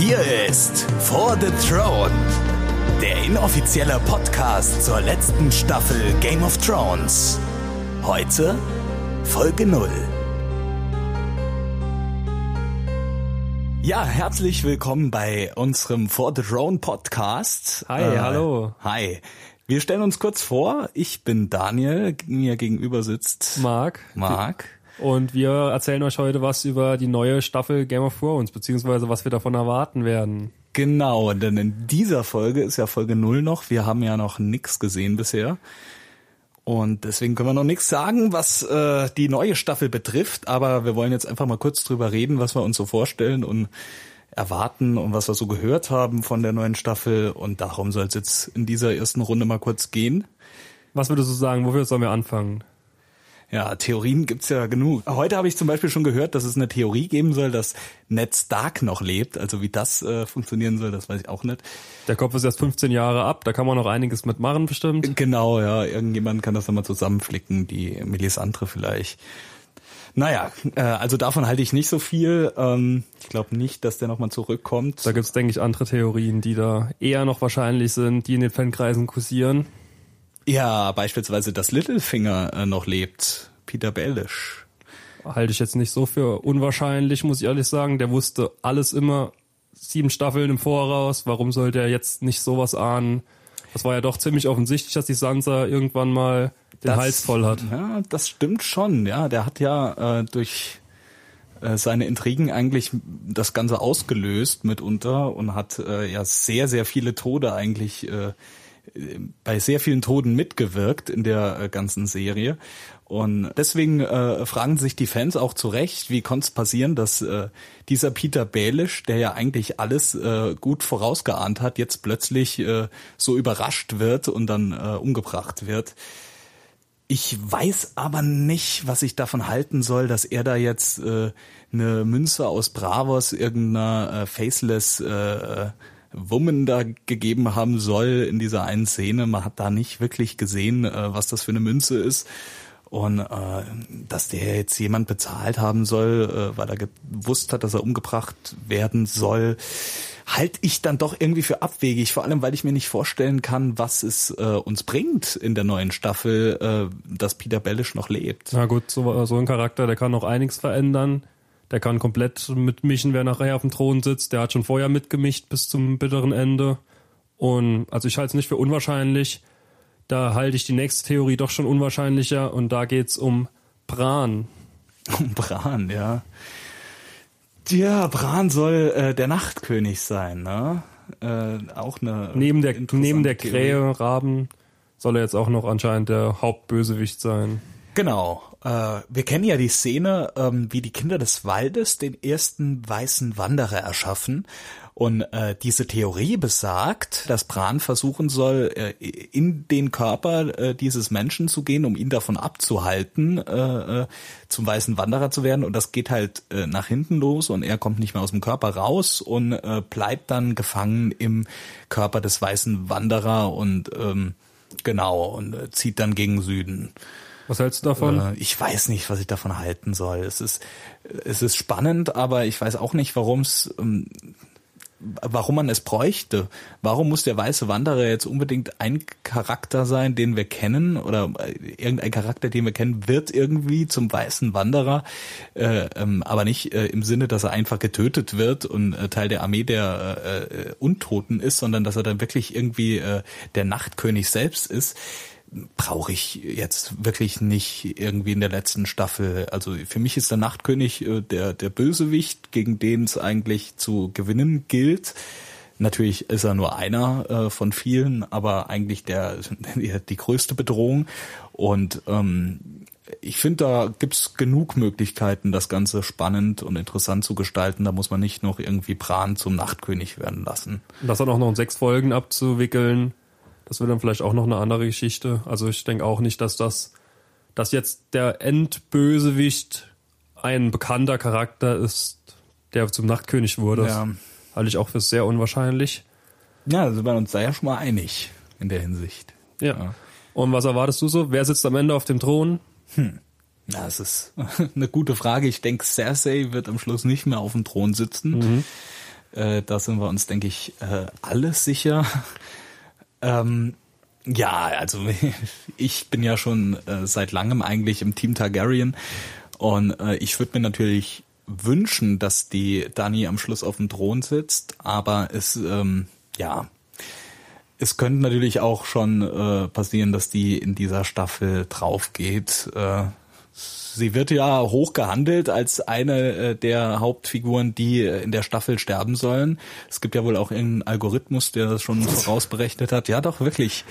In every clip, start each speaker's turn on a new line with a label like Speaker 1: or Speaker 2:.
Speaker 1: Hier ist For the Throne, der inoffizielle Podcast zur letzten Staffel Game of Thrones. Heute Folge 0. Ja, herzlich willkommen bei unserem For the Throne Podcast.
Speaker 2: Hi, äh, hallo.
Speaker 1: Hi. Wir stellen uns kurz vor. Ich bin Daniel, mir gegenüber sitzt
Speaker 2: Marc.
Speaker 1: Marc.
Speaker 2: Und wir erzählen euch heute was über die neue Staffel Game of Thrones, beziehungsweise was wir davon erwarten werden.
Speaker 1: Genau, denn in dieser Folge ist ja Folge 0 noch. Wir haben ja noch nichts gesehen bisher. Und deswegen können wir noch nichts sagen, was äh, die neue Staffel betrifft. Aber wir wollen jetzt einfach mal kurz drüber reden, was wir uns so vorstellen und erwarten und was wir so gehört haben von der neuen Staffel. Und darum soll es jetzt in dieser ersten Runde mal kurz gehen.
Speaker 2: Was würdest du sagen? Wofür sollen wir anfangen?
Speaker 1: Ja, Theorien gibt's ja genug. Heute habe ich zum Beispiel schon gehört, dass es eine Theorie geben soll, dass Ned Stark noch lebt. Also wie das äh, funktionieren soll, das weiß ich auch nicht.
Speaker 2: Der Kopf ist erst 15 Jahre ab, da kann man noch einiges mitmachen bestimmt.
Speaker 1: Genau, ja. Irgendjemand kann das dann mal zusammenflicken, die Melisandre vielleicht. Naja, äh, also davon halte ich nicht so viel. Ähm, ich glaube nicht, dass der nochmal zurückkommt.
Speaker 2: Da gibt's denke ich, andere Theorien, die da eher noch wahrscheinlich sind, die in den Fankreisen kursieren.
Speaker 1: Ja, beispielsweise, dass Littlefinger äh, noch lebt. Peter Baelish.
Speaker 2: Halte ich jetzt nicht so für unwahrscheinlich, muss ich ehrlich sagen. Der wusste alles immer sieben Staffeln im Voraus. Warum sollte er jetzt nicht sowas ahnen? Das war ja doch ziemlich offensichtlich, dass die Sansa irgendwann mal den das, Hals voll hat.
Speaker 1: Ja, das stimmt schon. Ja, der hat ja äh, durch äh, seine Intrigen eigentlich das Ganze ausgelöst mitunter und hat äh, ja sehr, sehr viele Tode eigentlich äh, bei sehr vielen Toten mitgewirkt in der äh, ganzen Serie. Und deswegen äh, fragen sich die Fans auch zu Recht, wie konnte es passieren, dass äh, dieser Peter Baelish, der ja eigentlich alles äh, gut vorausgeahnt hat, jetzt plötzlich äh, so überrascht wird und dann äh, umgebracht wird. Ich weiß aber nicht, was ich davon halten soll, dass er da jetzt äh, eine Münze aus Bravos irgendeiner äh, Faceless äh, Woman da gegeben haben soll in dieser einen Szene. Man hat da nicht wirklich gesehen, äh, was das für eine Münze ist. Und äh, dass der jetzt jemand bezahlt haben soll, äh, weil er gewusst hat, dass er umgebracht werden soll, halte ich dann doch irgendwie für abwegig. Vor allem, weil ich mir nicht vorstellen kann, was es äh, uns bringt in der neuen Staffel, äh, dass Peter Bellish noch lebt.
Speaker 2: Na gut, so, so ein Charakter, der kann noch einiges verändern. Der kann komplett mitmischen, wer nachher auf dem Thron sitzt. Der hat schon vorher mitgemischt bis zum bitteren Ende. Und also ich halte es nicht für unwahrscheinlich. Da halte ich die nächste Theorie doch schon unwahrscheinlicher. Und da geht's um Bran.
Speaker 1: Um Bran, ja. Ja, Bran soll äh, der Nachtkönig sein, ne? Äh, auch eine
Speaker 2: neben der neben der Krähe Raben soll er jetzt auch noch anscheinend der Hauptbösewicht sein.
Speaker 1: Genau. Äh, wir kennen ja die Szene, ähm, wie die Kinder des Waldes den ersten weißen Wanderer erschaffen. Und äh, diese Theorie besagt, dass Bran versuchen soll, äh, in den Körper äh, dieses Menschen zu gehen, um ihn davon abzuhalten, äh, äh, zum weißen Wanderer zu werden. Und das geht halt äh, nach hinten los und er kommt nicht mehr aus dem Körper raus und äh, bleibt dann gefangen im Körper des weißen Wanderer und ähm, genau und äh, zieht dann gegen Süden.
Speaker 2: Was hältst du davon? Äh,
Speaker 1: ich weiß nicht, was ich davon halten soll. Es ist, es ist spannend, aber ich weiß auch nicht, warum es, ähm, warum man es bräuchte. Warum muss der weiße Wanderer jetzt unbedingt ein Charakter sein, den wir kennen oder äh, irgendein Charakter, den wir kennen, wird irgendwie zum weißen Wanderer, äh, ähm, aber nicht im Sinne, dass er einfach getötet wird und Teil der Armee der Untoten ist, sondern dass er dann wirklich irgendwie der Nachtkönig selbst ist brauche ich jetzt wirklich nicht irgendwie in der letzten Staffel. Also für mich ist der Nachtkönig äh, der, der Bösewicht, gegen den es eigentlich zu gewinnen gilt. Natürlich ist er nur einer äh, von vielen, aber eigentlich der, die größte Bedrohung. Und ähm, ich finde, da gibt's genug Möglichkeiten, das Ganze spannend und interessant zu gestalten. Da muss man nicht noch irgendwie Bran zum Nachtkönig werden lassen.
Speaker 2: Das dann auch noch in sechs Folgen abzuwickeln, das wird dann vielleicht auch noch eine andere Geschichte. Also ich denke auch nicht, dass das, dass jetzt der Endbösewicht ein bekannter Charakter ist, der zum Nachtkönig wurde. Ja. halte ich auch für sehr unwahrscheinlich.
Speaker 1: Ja, da sind wir uns da ja schon mal einig in der Hinsicht.
Speaker 2: Ja. ja. Und was erwartest du so? Wer sitzt am Ende auf dem Thron?
Speaker 1: Hm. Na, das ist eine gute Frage. Ich denke, Cersei wird am Schluss nicht mehr auf dem Thron sitzen. Mhm. Äh, da sind wir uns, denke ich, äh, alle sicher. Ähm, ja, also ich bin ja schon äh, seit langem eigentlich im Team Targaryen und äh, ich würde mir natürlich wünschen, dass die Dani am Schluss auf dem Thron sitzt, aber es ähm, ja es könnte natürlich auch schon äh, passieren, dass die in dieser Staffel drauf geht. Äh, sie wird ja hoch gehandelt als eine äh, der Hauptfiguren, die äh, in der Staffel sterben sollen. Es gibt ja wohl auch irgendeinen Algorithmus, der das schon vorausberechnet hat. Ja, doch, wirklich.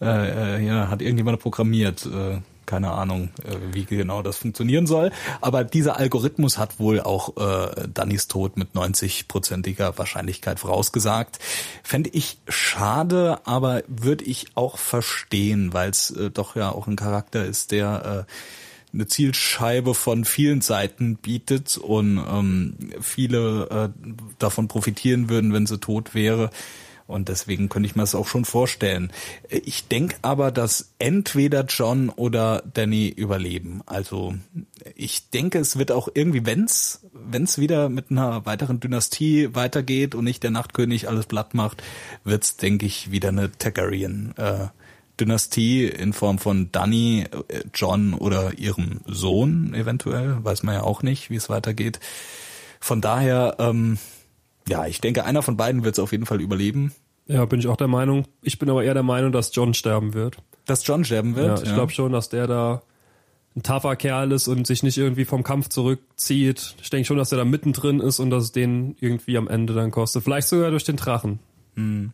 Speaker 1: Äh, äh, ja, hat irgendjemand programmiert. Äh, keine Ahnung, äh, wie genau das funktionieren soll. Aber dieser Algorithmus hat wohl auch äh, Dannys Tod mit 90-prozentiger Wahrscheinlichkeit vorausgesagt. Fände ich schade, aber würde ich auch verstehen, weil es äh, doch ja auch ein Charakter ist, der äh, eine Zielscheibe von vielen Seiten bietet und ähm, viele äh, davon profitieren würden, wenn sie tot wäre. Und deswegen könnte ich mir das auch schon vorstellen. Ich denke aber, dass entweder John oder Danny überleben. Also ich denke, es wird auch irgendwie, wenn's, wenn's wieder mit einer weiteren Dynastie weitergeht und nicht der Nachtkönig alles platt macht, wird's, denke ich, wieder eine Targaryen. Äh, Dynastie in Form von Danny, äh, John oder ihrem Sohn eventuell, weiß man ja auch nicht, wie es weitergeht. Von daher, ähm, ja, ich denke, einer von beiden wird es auf jeden Fall überleben.
Speaker 2: Ja, bin ich auch der Meinung. Ich bin aber eher der Meinung, dass John sterben wird.
Speaker 1: Dass John sterben wird?
Speaker 2: Ja, ich ja. glaube schon, dass der da ein tougher Kerl ist und sich nicht irgendwie vom Kampf zurückzieht. Ich denke schon, dass er da mittendrin ist und dass es den irgendwie am Ende dann kostet. Vielleicht sogar durch den Drachen.
Speaker 1: Hm.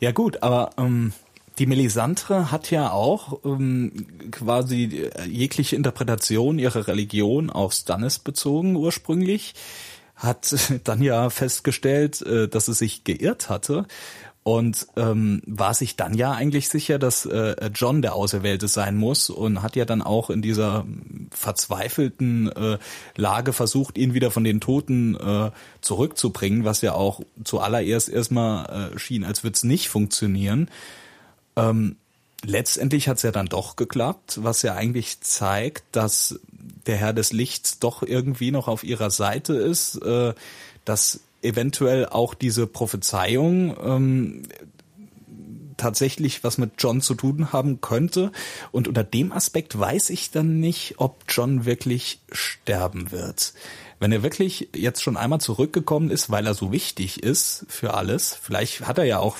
Speaker 1: Ja gut, aber ähm, die Melisandre hat ja auch ähm, quasi jegliche Interpretation ihrer Religion auf Stannis bezogen ursprünglich hat dann ja festgestellt, äh, dass es sich geirrt hatte und ähm, war sich dann ja eigentlich sicher, dass äh, John der Auserwählte sein muss und hat ja dann auch in dieser verzweifelten äh, Lage versucht, ihn wieder von den Toten äh, zurückzubringen, was ja auch zuallererst erstmal äh, schien, als würde es nicht funktionieren. Ähm, letztendlich hat es ja dann doch geklappt, was ja eigentlich zeigt, dass der Herr des Lichts doch irgendwie noch auf ihrer Seite ist, äh, dass eventuell auch diese Prophezeiung ähm, tatsächlich was mit John zu tun haben könnte. Und unter dem Aspekt weiß ich dann nicht, ob John wirklich sterben wird. Wenn er wirklich jetzt schon einmal zurückgekommen ist, weil er so wichtig ist für alles, vielleicht hat er ja auch.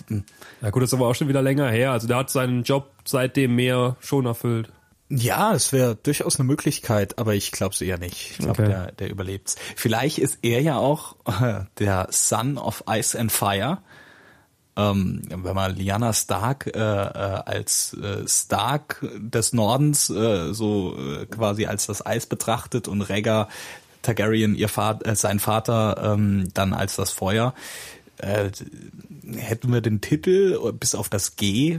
Speaker 2: Ja gut, das ist aber auch schon wieder länger her. Also der hat seinen Job seitdem mehr schon erfüllt.
Speaker 1: Ja, es wäre durchaus eine Möglichkeit, aber ich glaube es eher nicht. Ich glaube, okay. der, der überlebt's. Vielleicht ist er ja auch äh, der Son of Ice and Fire. Ähm, wenn man Lyanna Stark äh, äh, als äh, Stark des Nordens äh, so äh, quasi als das Eis betrachtet und Rhaegar Targaryen ihr Vater, äh, sein Vater ähm, dann als das Feuer, äh, hätten wir den Titel bis auf das G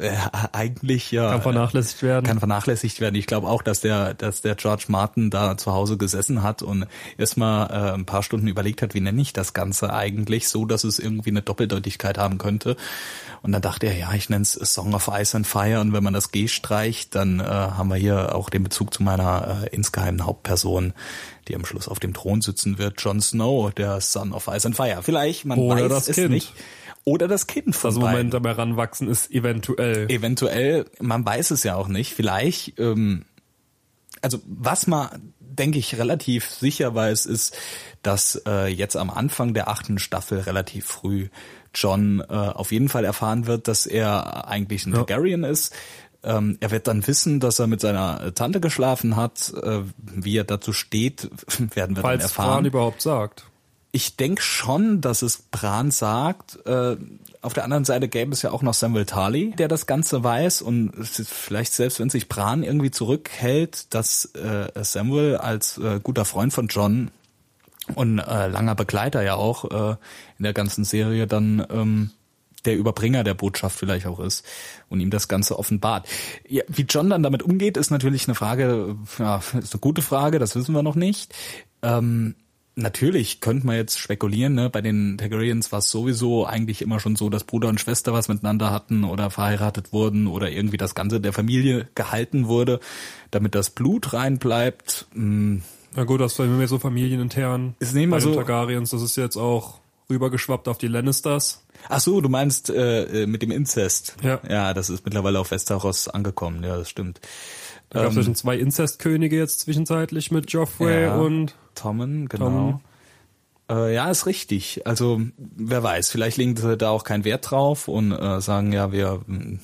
Speaker 1: äh, eigentlich ja
Speaker 2: kann vernachlässigt werden.
Speaker 1: Kann vernachlässigt werden. Ich glaube auch, dass der, dass der George Martin da zu Hause gesessen hat und erstmal äh, ein paar Stunden überlegt hat, wie nenne ich das Ganze eigentlich, so dass es irgendwie eine Doppeldeutigkeit haben könnte. Und dann dachte er, ja, ich nenne es Song of Ice and Fire und wenn man das G streicht, dann äh, haben wir hier auch den Bezug zu meiner äh, insgeheimen Hauptperson, die am Schluss auf dem Thron sitzen wird, Jon Snow, der Son of Ice and Fire. Vielleicht, man
Speaker 2: Oder
Speaker 1: weiß
Speaker 2: das
Speaker 1: es
Speaker 2: kind.
Speaker 1: nicht. Oder das Kind von
Speaker 2: Das Moment am Heranwachsen ist eventuell.
Speaker 1: Eventuell, man weiß es ja auch nicht. Vielleicht, ähm, also was man, denke ich, relativ sicher weiß, ist, dass äh, jetzt am Anfang der achten Staffel relativ früh John äh, auf jeden Fall erfahren wird, dass er eigentlich ein
Speaker 2: Ja.
Speaker 1: Targaryen ist. Ähm, er wird dann wissen, dass er mit seiner Tante geschlafen hat. Äh, wie er dazu steht, werden wir
Speaker 2: Falls
Speaker 1: dann erfahren.
Speaker 2: Bran überhaupt sagt.
Speaker 1: Ich denke schon, dass es Bran sagt. Äh, auf der anderen Seite gäbe es ja auch noch Samuel Tarly, der das Ganze weiß und vielleicht selbst wenn sich Bran irgendwie zurückhält, dass äh, Samuel als äh, guter Freund von John und äh, langer Begleiter ja auch äh, in der ganzen Serie dann ähm, der Überbringer der Botschaft vielleicht auch ist und ihm das Ganze offenbart. Ja, wie John dann damit umgeht, ist natürlich eine Frage, ja, ist eine gute Frage, das wissen wir noch nicht. Ähm, natürlich könnte man jetzt spekulieren, ne? bei den Targaryens war es sowieso eigentlich immer schon so, dass Bruder und Schwester was miteinander hatten oder verheiratet wurden oder irgendwie das Ganze der Familie gehalten wurde, damit das Blut rein bleibt. Hm,
Speaker 2: Na gut, das war immer so familienintern.
Speaker 1: Ist
Speaker 2: bei den
Speaker 1: so-
Speaker 2: Targaryens, das ist jetzt auch rübergeschwappt auf die Lannisters.
Speaker 1: Ach so, du meinst äh, äh, mit dem Inzest.
Speaker 2: Ja.
Speaker 1: Ja, das ist mittlerweile auf Westeros angekommen. Ja, das stimmt.
Speaker 2: Da gab es schon zwei Inzestkönige jetzt zwischenzeitlich mit Joffrey
Speaker 1: Ja.
Speaker 2: und
Speaker 1: Tommen, genau. Äh, ja, ist richtig. Also wer weiß, vielleicht legen sie da auch keinen Wert drauf und äh, sagen, ja, wir mm,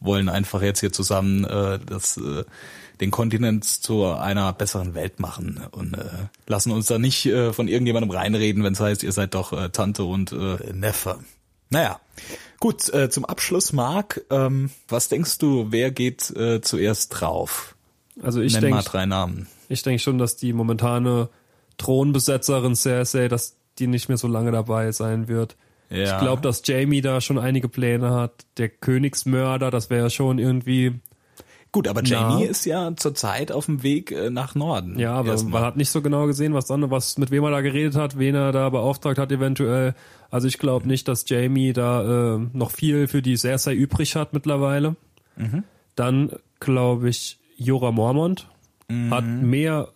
Speaker 1: wollen einfach jetzt hier zusammen äh, das, äh, den Kontinent zu einer besseren Welt machen und äh, lassen uns da nicht äh, von irgendjemandem reinreden, wenn es heißt, ihr seid doch äh, Tante und äh, Neffe. Naja, gut, äh, zum Abschluss, Marc, ähm, was denkst du, wer geht äh, zuerst drauf?
Speaker 2: also ich
Speaker 1: Nenn mal
Speaker 2: denke
Speaker 1: drei Namen.
Speaker 2: ich denke schon, dass die momentane Thronbesetzerin Cersei, dass die nicht mehr so lange dabei sein wird.
Speaker 1: Ja.
Speaker 2: Ich glaube, dass Jamie da schon einige Pläne hat. Der Königsmörder, das wäre schon irgendwie,
Speaker 1: Gut, aber
Speaker 2: Na.
Speaker 1: Jamie ist ja zurzeit auf dem Weg äh, nach Norden.
Speaker 2: ja, aber
Speaker 1: Erstmal.
Speaker 2: man hat nicht so genau gesehen, was dann, was, mit wem er da geredet hat, wen er da beauftragt hat eventuell. Also ich glaube nicht, dass Jamie da äh, noch viel für die Cersei übrig hat mittlerweile.
Speaker 1: Mhm.
Speaker 2: Dann glaube ich, Jorah Mormont
Speaker 1: Mhm.
Speaker 2: hat mehr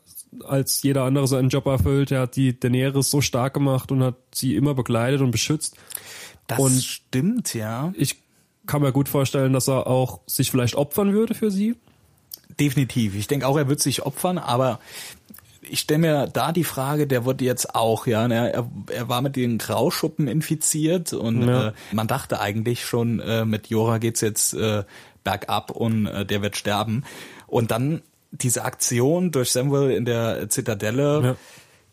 Speaker 2: als jeder andere seinen Job erfüllt. Er hat die Daenerys so stark gemacht und hat sie immer begleitet und beschützt.
Speaker 1: das
Speaker 2: und-
Speaker 1: stimmt, ja.
Speaker 2: Ich kann mir gut vorstellen, dass er auch sich vielleicht opfern würde für sie.
Speaker 1: Definitiv. Ich denke auch, er wird sich opfern, aber ich stelle mir da die Frage, der wird jetzt auch, ja, ne, er, er war mit den Grauschuppen infiziert und
Speaker 2: Ja.
Speaker 1: äh, man dachte eigentlich schon, äh, mit Jora geht's jetzt äh, bergab und äh, der wird sterben. Und dann diese Aktion durch Samuel in der Zitadelle,
Speaker 2: Ja.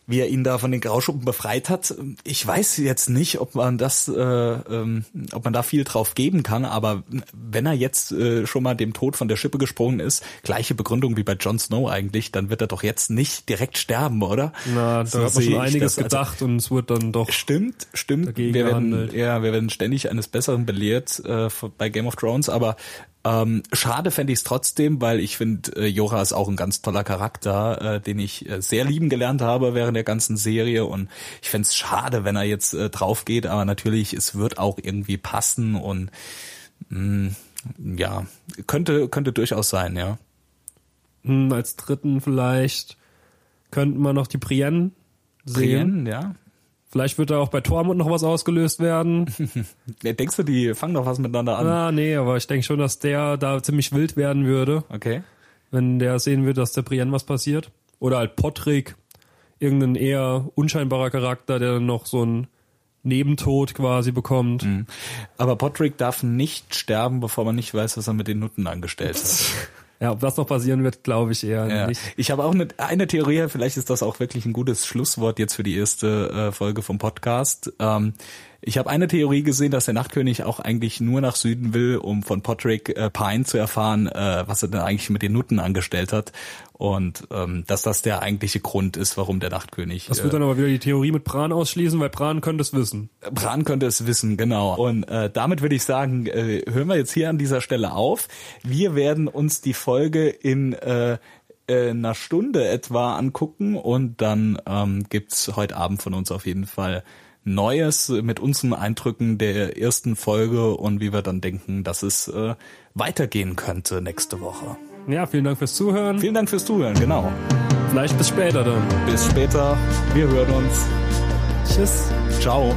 Speaker 1: Wie er ihn da von den Grauschuppen befreit hat. Ich weiß jetzt nicht, ob man das, äh, ähm, ob man da viel drauf geben kann, aber wenn er jetzt äh, schon mal dem Tod von der Schippe gesprungen ist, gleiche Begründung wie bei Jon Snow eigentlich, dann wird er doch jetzt nicht direkt sterben, oder?
Speaker 2: Na, da
Speaker 1: So
Speaker 2: hat man schon einiges
Speaker 1: das. Also,
Speaker 2: gedacht und es wird dann doch.
Speaker 1: Stimmt, stimmt. wir werden,
Speaker 2: gehandelt.
Speaker 1: ja, wir werden ständig eines Besseren belehrt äh, bei Game of Thrones, aber ähm, schade fände ich es trotzdem, weil ich finde, äh, Jorah ist auch ein ganz toller Charakter, äh, den ich äh, sehr lieben gelernt habe während der ganzen Serie und ich fände es schade, wenn er jetzt äh, drauf geht, aber natürlich, es wird auch irgendwie passen und mh, ja, könnte, könnte durchaus sein, ja.
Speaker 2: Hm, als dritten vielleicht könnten wir noch die Brienne sehen.
Speaker 1: Brienne, ja.
Speaker 2: Vielleicht wird da auch bei Tormund noch was ausgelöst werden.
Speaker 1: Denkst du, die fangen doch was miteinander an?
Speaker 2: ah, nee, aber ich denke schon, dass der da ziemlich wild werden würde,
Speaker 1: Okay.
Speaker 2: wenn der sehen würde, dass der Brienne was passiert. Oder halt Potrick, irgendein eher unscheinbarer Charakter, der dann noch so einen Nebentod quasi bekommt.
Speaker 1: Aber Podrick darf nicht sterben, bevor man nicht weiß, was er mit den Nutten angestellt hat.
Speaker 2: Ja, ob das noch passieren wird, glaube ich eher
Speaker 1: Ja.
Speaker 2: nicht.
Speaker 1: Ich habe auch eine, eine Theorie, vielleicht ist das auch wirklich ein gutes Schlusswort jetzt für die erste äh, Folge vom Podcast. Ähm, ich habe eine Theorie gesehen, dass der Nachtkönig auch eigentlich nur nach Süden will, um von Podrick äh, Pine zu erfahren, äh, was er denn eigentlich mit den Nutten angestellt hat. Und ähm, dass das der eigentliche Grund ist, warum der Nachtkönig.
Speaker 2: Das
Speaker 1: äh,
Speaker 2: wird dann aber wieder die Theorie mit Bran ausschließen, weil Bran könnte es wissen.
Speaker 1: Bran könnte es wissen, genau. Und äh, damit würde ich sagen, äh, hören wir jetzt hier an dieser Stelle auf. Wir werden uns die Folge in äh, äh, einer Stunde etwa angucken und dann ähm, gibt's heute Abend von uns auf jeden Fall Neues mit unseren Eindrücken der ersten Folge und wie wir dann denken, dass es äh, weitergehen könnte nächste Woche.
Speaker 2: Ja, vielen Dank fürs Zuhören.
Speaker 1: Vielen Dank fürs Zuhören, genau.
Speaker 2: Vielleicht bis später dann.
Speaker 1: Bis später, wir hören uns.
Speaker 2: Tschüss.
Speaker 1: Ciao.